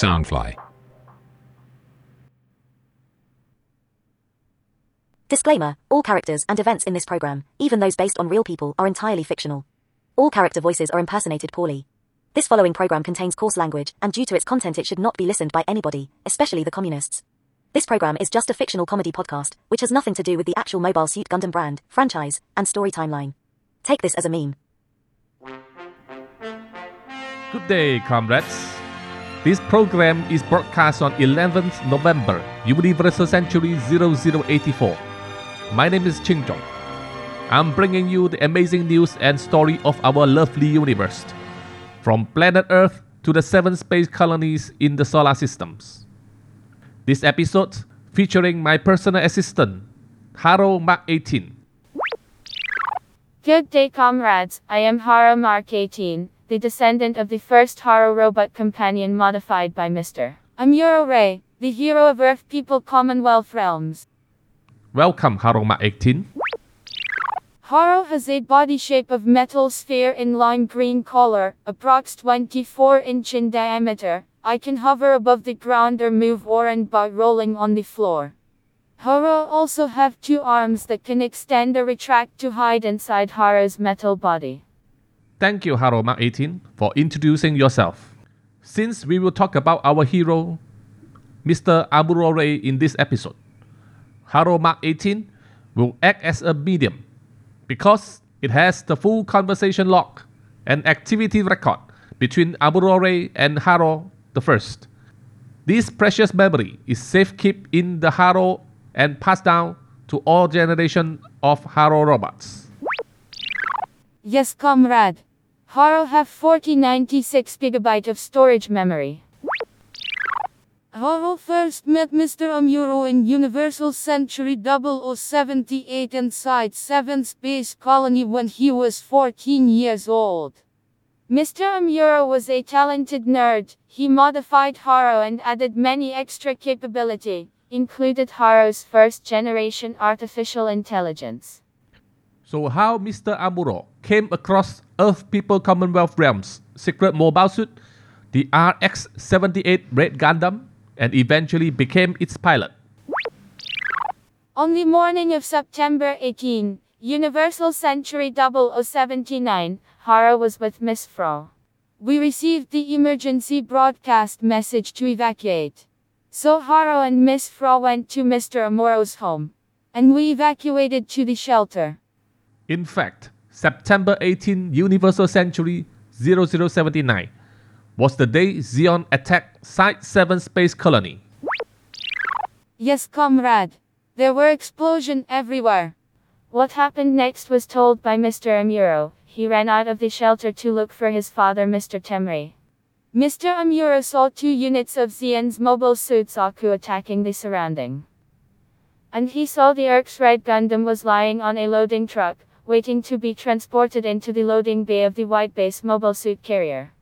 Soundfly. Disclaimer All characters and events in this program, even those based on real people, are entirely fictional. All character voices are impersonated poorly. This following program contains coarse language, and due to its content, it should not be listened by anybody, especially the communists. This program is just a fictional comedy podcast, which has nothing to do with the actual Mobile Suit Gundam brand, franchise, and story timeline. Take this as a meme. Good day, comrades. This program is broadcast on 11th November, Universal Century 0084. My name is Ching Chong. I'm bringing you the amazing news and story of our lovely universe, from planet Earth to the seven space colonies in the solar systems. This episode featuring my personal assistant, Haro Mark 18. Good day, comrades. I am Haro Mark 18, the descendant of the first Haro robot companion modified by Mr. Amuro Ray, the hero of Earth People Commonwealth Realms. Welcome, Haro Mark 18. Haro has a body shape of metal sphere in lime green color, approx 24 inch in diameter. I can hover above the ground or move around by rolling on the floor. Haro also have two arms that can extend or retract to hide inside Haro's metal body. Thank you, Haro Mark 18, for introducing yourself. Since we will talk about our hero, Mr. Amuro Ray, in this episode, Haro Mark 18 will act as a medium because it has the full conversation log and activity record between Amuro Ray and Haro the First. This precious memory is safekept in the Haro and passed down to all generation of Haro robots. Yes, comrade. Haro have 4096 gigabyte of storage memory. Haro first met Mr. Amuro in Universal Century 0078 inside 7 Space Colony when he was 14 years old. Mr. Amuro was a talented nerd. He modified Haro and added many extra capability, included Haro's first generation artificial intelligence. So how Mr. Amuro came across Earth People Commonwealth Realms secret mobile suit, the RX-78 Red Gundam, and eventually became its pilot. On the morning of September 18, Universal Century 0079, Haro was with Miss Fro. We received the emergency broadcast message to evacuate. So Haro and Miss Fro went to Mr. Amuro's home. And we evacuated to the shelter. In fact, September 18 Universal Century 0079 was the day Zeon attacked Side 7 Space Colony. Yes, comrade. There were explosions everywhere. What happened next was told by Mr. Amuro. He ran out of the shelter to look for his father, Mr. Tem Ray. Mr. Amuro saw two units of Zeon's mobile suits Zaku attacking the surrounding. And he saw the RX Red Gundam was lying on a loading truck, waiting to be transported into the loading bay of the White Base mobile suit carrier.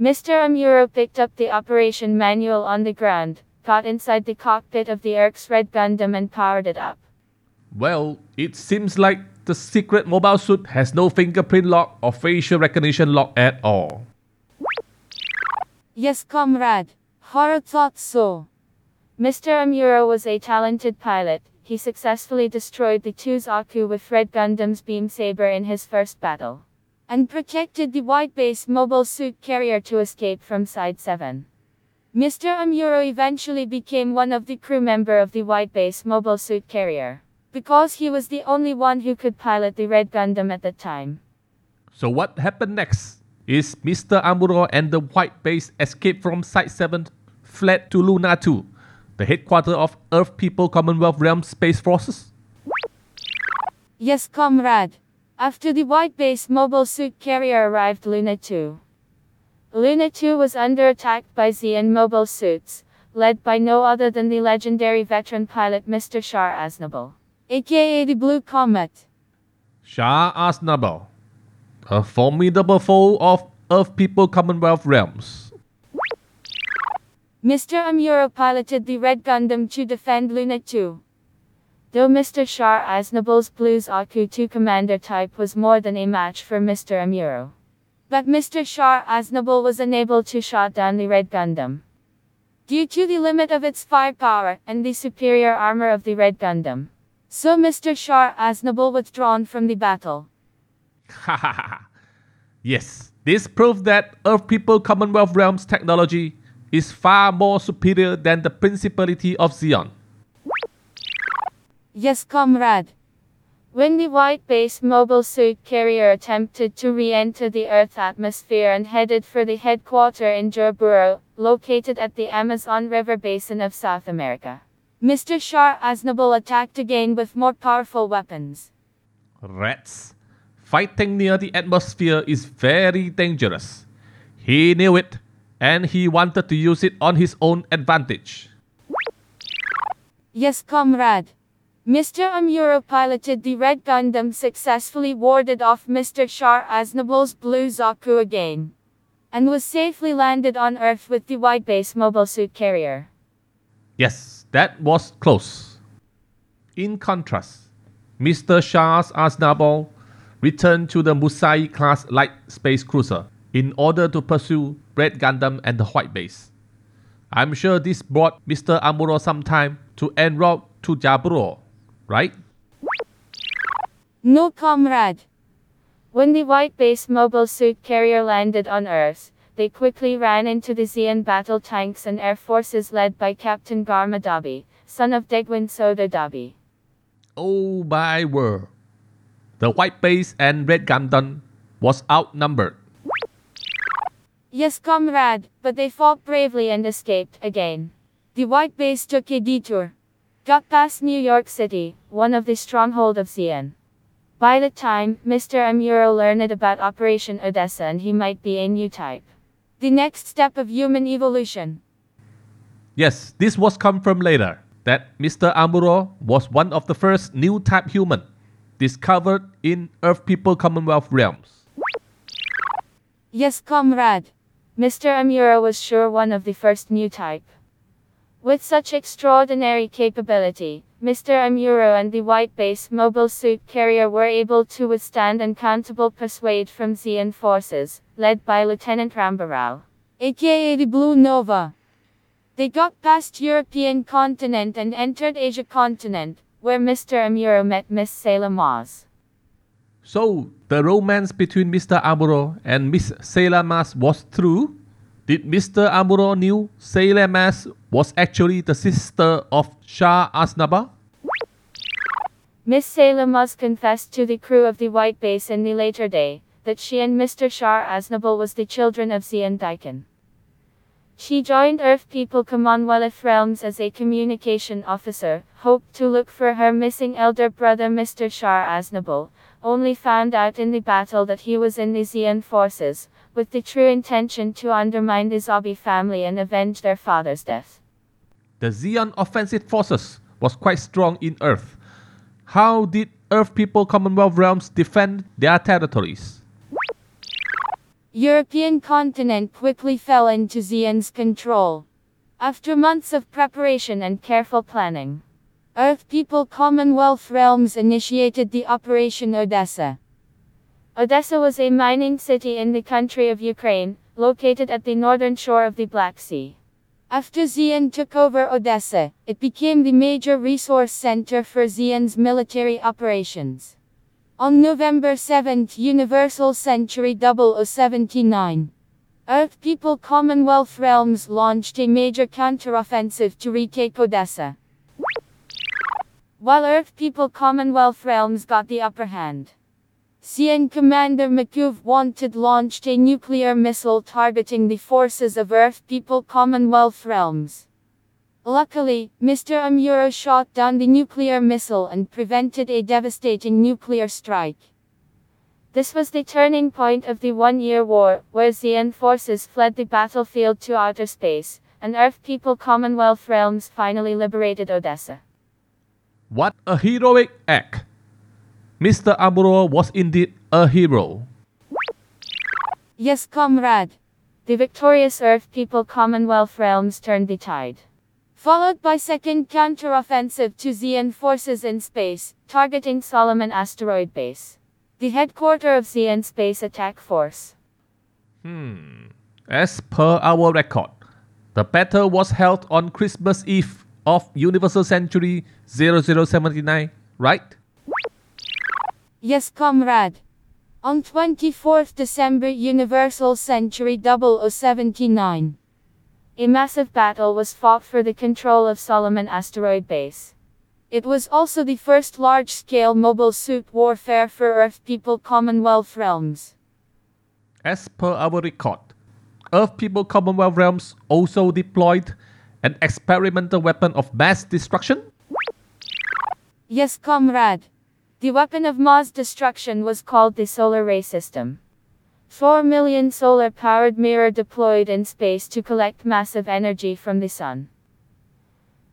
Mr. Amuro picked up the operation manual on the ground, got inside the cockpit of the RX Red Gundam and powered it up. Well, it seems like the secret mobile suit has no fingerprint lock or facial recognition lock at all. Yes, comrade. Haro thought so. Mr. Amuro was a talented pilot. He successfully destroyed the two Zaku with Red Gundam's beam saber in his first battle. And protected the White Base mobile suit carrier to escape from Side 7. Mr. Amuro eventually became one of the crew member of the White Base mobile suit carrier. Because he was the only one who could pilot the Red Gundam at the time. So what happened next? Is Mr. Amuro and the White Base escaped from Side 7, fled to Luna 2, the headquarters of Earth People Commonwealth Realm Space Forces? Yes, comrade. After the White Base mobile suit carrier arrived Luna 2. Luna 2 was under attack by Zeon mobile suits, led by no other than the legendary veteran pilot Mr. Char Aznable, aka the Blue Comet. Char Aznable, a formidable foe of Earth People Commonwealth Realms. Mr. Amuro piloted the Red Gundam to defend Luna 2. Though Mr. Char Aznable's Blue Zaku 2 commander type was more than a match for Mr. Amuro. But Mr. Char Aznable was unable to shot down the Red Gundam. due to the limit of its firepower and the superior armor of the Red Gundam. So Mr. Char Aznable withdrawn from the battle. Ha ha ha. Yes, this proved that Earth People Commonwealth Realms technology is far more superior than the Principality of Zeon. Yes, comrade. When the white base mobile suit carrier attempted to re enter the Earth atmosphere and headed for the headquarters in Jaburo, located at the Amazon River basin of South America, Mr. Char Aznable attacked again with more powerful weapons. Rats. Fighting near the atmosphere is very dangerous. He knew it, and he wanted to use it on his own advantage. Yes, comrade. Mr. Amuro piloted the Red Gundam successfully warded off Mr. Char Aznable's Blue Zaku again. And was safely landed on Earth with the white base mobile suit carrier. Yes, that was close. In contrast, Mr. Charles Aznable returned to the Musai class light space cruiser in order to pursue Red Gundam and the White Base. I'm sure this brought Mr. Amuro some time to en route to Jaburo, right? No, comrade. When the white base mobile suit carrier landed on Earth, they quickly ran into the Zeon battle tanks and air forces led by Captain Garma Zabi, son of Degwin Sodo Zabi. Oh my word. The White Base and Red Gundam was outnumbered. Yes, comrade, but they fought bravely and escaped again. The white base took a detour. Got past New York City, one of the stronghold of Zeon. By the time Mr. Amuro learned about Operation Odessa and he might be a new type. The next step of human evolution. Yes, this was confirmed later that Mr. Amuro was one of the first new type human discovered in Earth People Commonwealth realms. Yes, comrade. Mr. Amuro was sure one of the first new type. With such extraordinary capability, Mr. Amuro and the white base mobile suit carrier were able to withstand uncountable persuade from Zeon forces, led by Lieutenant Ramba Ral, aka the Blue Nova. They got past European continent and entered Asia continent, where Mr. Amuro met Miss Sayla Mass. So, the romance between Mr. Amuro and Miss Sayla was true? Did Mr. Amuro knew Sayla was actually the sister of Char Aznable? Miss Sayla confessed to the crew of the White Base in the later day that she and Mr. Char Aznable was the children of Zeon Deikun. She joined Earth People Commonwealth Realms as a communication officer, hoped to look for her missing elder brother Mr. Char Aznable, only found out in the battle that he was in the Zeon forces, with the true intention to undermine the Zombie family and avenge their father's death. The Zeon offensive forces was quite strong in Earth. How did Earth People Commonwealth Realms defend their territories? European continent quickly fell into Zeon's control. After months of preparation and careful planning, Earth People Commonwealth Realms initiated the Operation Odessa. Odessa was a mining city in the country of Ukraine, located at the northern shore of the Black Sea. After Zeon took over Odessa, it became the major resource center for Zeon's military operations. On November 7, Universal Century 0079, Earth People Commonwealth Realms launched a major counteroffensive to retake Odessa. While Earth People Commonwealth Realms got the upper hand, Zeon Commander M'Quve wanted launched a nuclear missile targeting the forces of Earth People Commonwealth Realms. Luckily, Mr. Amuro shot down the nuclear missile and prevented a devastating nuclear strike. This was the turning point of the One Year War, where Zeon forces fled the battlefield to outer space, and Earth People Commonwealth Realms finally liberated Odessa. What a heroic act! Mr. Amuro was indeed a hero. Yes, comrade. The victorious Earth People Commonwealth Realms turned the tide. Followed by second counteroffensive to Zeon forces in space, targeting Solomon asteroid base. The headquarters of Zeon Space Attack Force. Hmm. As per our record, The battle was held on Christmas Eve of Universal Century 0079, right? Yes, comrade. On 24th December Universal Century 0079. A massive battle was fought for the control of Solomon asteroid base. It was also the first large-scale mobile suit warfare for Earth People Commonwealth realms. As per our record, Earth People Commonwealth Realms also deployed an experimental weapon of mass destruction? Yes, comrade. The weapon of mass destruction was called the Solar Ray System. 4 million solar powered mirror deployed in space to collect massive energy from the sun.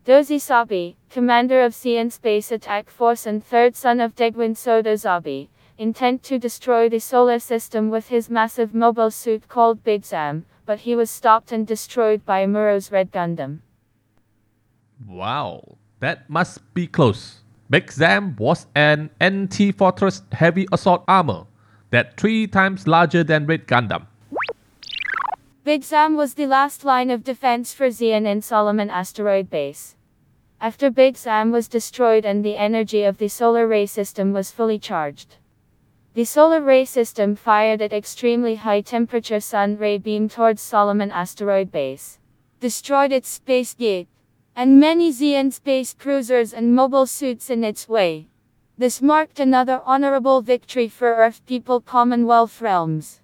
Dozle Zabi, commander of Zeon Space Attack Force and third son of Degwin Sodo Zabi, intent to destroy the solar system with his massive mobile suit called Big Zam, but he was stopped and destroyed by Amuro's Red Gundam. Wow, that must be close. Big Zam was an anti-fortress heavy assault armor that three times larger than Red Gundam. Big Zam was the last line of defense for Zeon and Solomon asteroid base. After Big Zam was destroyed and the energy of the solar ray system was fully charged. The solar ray system fired at extremely high temperature sun ray beam towards Solomon asteroid base, destroyed its space gate, and many Zeon space cruisers and mobile suits in its way. This marked another honorable victory for Earth People Commonwealth realms.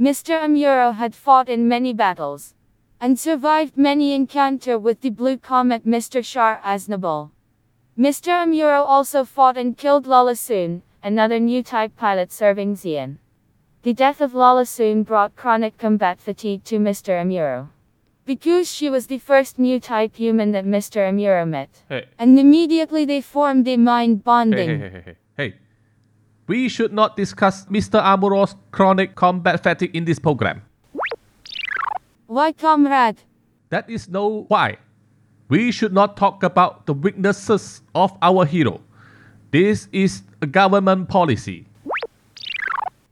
Mr. Amuro had fought in many battles and survived many encounter with the blue comet Mr. Char Aznable. Mr. Amuro also fought and killed Lalah Sune, another new type pilot serving Zeon. The death of Lalah Sune brought chronic combat fatigue to Mr. Amuro. Because she was the first new type human that Mr. Amuro met. Hey, And immediately they formed a mind bonding. hey, hey, hey, hey. hey. We should not discuss Mr. Amuro's chronic combat fatigue in this program. Why, comrade? That is no why. We should not talk about the weaknesses of our hero. This is a government policy.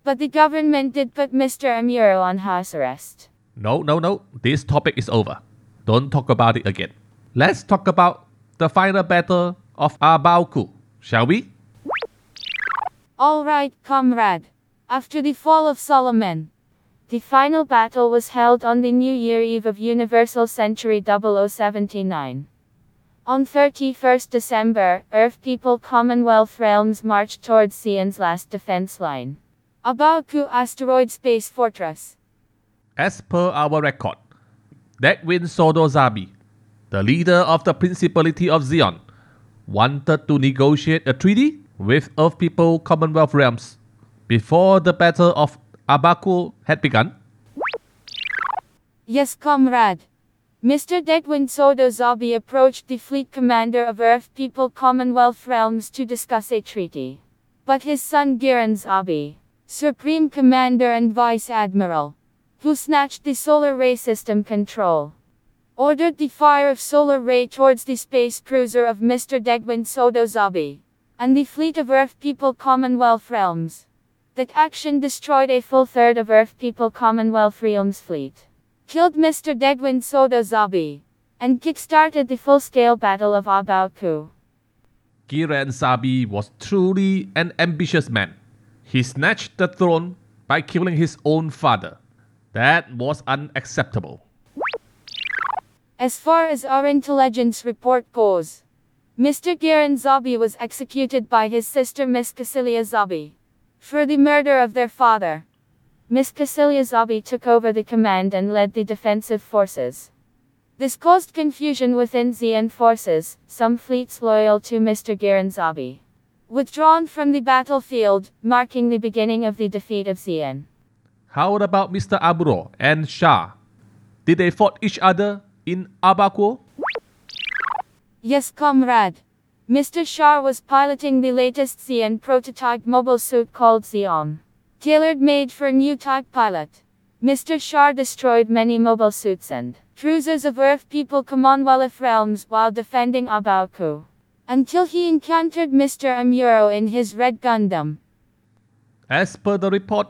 But the government did put Mr. Amuro on house arrest. No, no, no. This topic is over. Don't talk about it again. Let's talk about the final battle of A Baoa Qu, shall we? All right, comrade. After the fall of Solomon, the final battle was held on the New Year Eve of Universal Century 0079. On 31st December, Earth People Commonwealth Realms marched towards Zeon's last defense line. A Baoa Qu Asteroid Space Fortress. As per our record, Degwin Sodo Zabi, the leader of the Principality of Zeon, wanted to negotiate a treaty with Earth People Commonwealth Realms before the Battle of A Baoa Qu had begun. Yes, comrade. Mr. Degwin Sodo Zabi approached the fleet commander of Earth People Commonwealth Realms to discuss a treaty. But his son Gihren Zabi, Supreme Commander and Vice Admiral, who snatched the solar ray system control, ordered the fire of solar ray towards the space cruiser of Mr. Degwin Sodo Zabi, and the fleet of Earth People Commonwealth Realms. That action destroyed a full third of Earth People Commonwealth Realms fleet killed Mr. Degwin Sodo Zabi, and kickstarted the full-scale Battle of Abaoku. Gihren Zabi was truly an ambitious man. He snatched the throne by killing his own father. That was unacceptable. As far as our intelligence report goes, Mr. Gihren Zabi was executed by his sister Miss Kycilia Zabi for the murder of their father. Miss Kycilia Zabi took over the command and led the defensive forces. This caused confusion within Zeon forces, some fleets loyal to Mr. Gihren Zabi withdrawn from the battlefield, marking the beginning of the defeat of Zeon. How about Mr. Amuro and Char? Did they fought each other in A Baoa Qu? Yes, comrade. Mr. Char was piloting the latest Zeon prototype mobile suit called Zeong. Tailored made for new type pilot. Mr. Char destroyed many mobile suits and cruisers of Earth People Commonwealth realms while defending A Baoa Qu. Until he encountered Mr. Amuro in his Red Gundam. As per the report,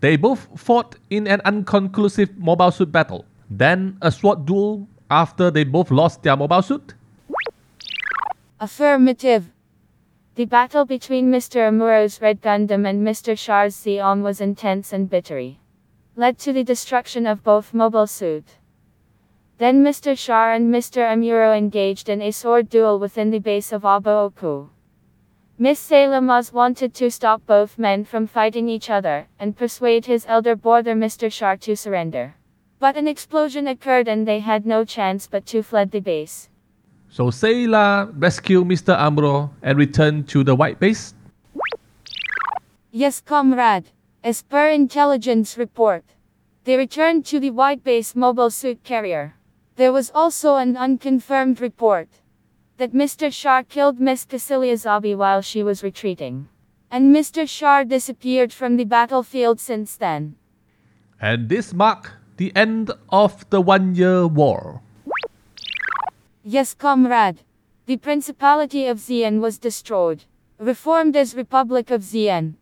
they both fought in an unconclusive mobile suit battle. Then a sword duel after they both lost their mobile suit? Affirmative. The battle between Mr. Amuro's Red Gundam and Mr. Char's Zeong was intense and bittery. Led to the destruction of both mobile suit. Then Mr. Char and Mr. Amuro engaged in a sword duel within the base of Oku. Miss Sayla Mass wanted to stop both men from fighting each other, and persuade his elder brother Mr. Char to surrender. But an explosion occurred and they had no chance but to fled the base. So Sayla rescue Mr. Amuro and return to the white base? Yes, comrade. As per intelligence report, they returned to the white base mobile suit carrier. There was also an unconfirmed report that Mr. Char killed Miss Kycilia Zabi while she was retreating. And Mr. Char disappeared from the battlefield since then. And this marked the end of the one year war. Yes, comrade. The Principality of Zeon was destroyed, reformed as Republic of Zeon,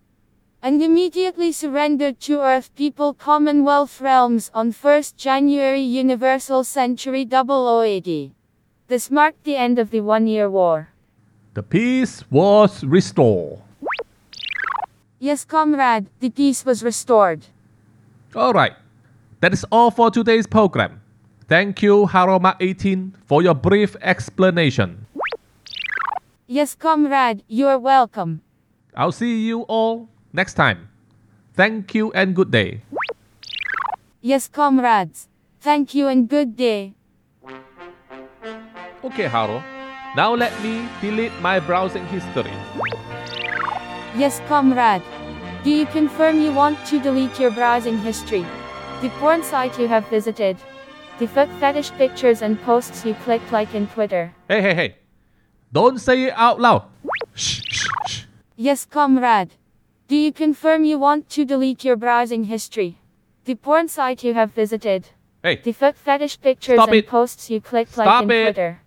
and immediately surrendered to Earth People Commonwealth realms on 1st January Universal Century 0080. This marked the end of the one year war. The peace was restored. Yes, comrade, the peace was restored. Alright, that is all for today's program. Thank you, Haro Mark 18, for your brief explanation. Yes, comrade, you are welcome. I'll see you all next time. Thank you and good day. Yes, comrades. Thank you and good day. Okay, Haro. Now let me delete my browsing history. Yes, comrade. Do you confirm you want to delete your browsing history? The porn site you have visited? The foot fetish pictures and posts you clicked like in Twitter? Hey, hey, hey. Don't say it out loud. Shh, shh, shh. Yes, comrade. Do you confirm you want to delete your browsing history? The porn site you have visited? Hey, The foot fetish pictures Stop and it. posts you clicked Stop like in it. Twitter?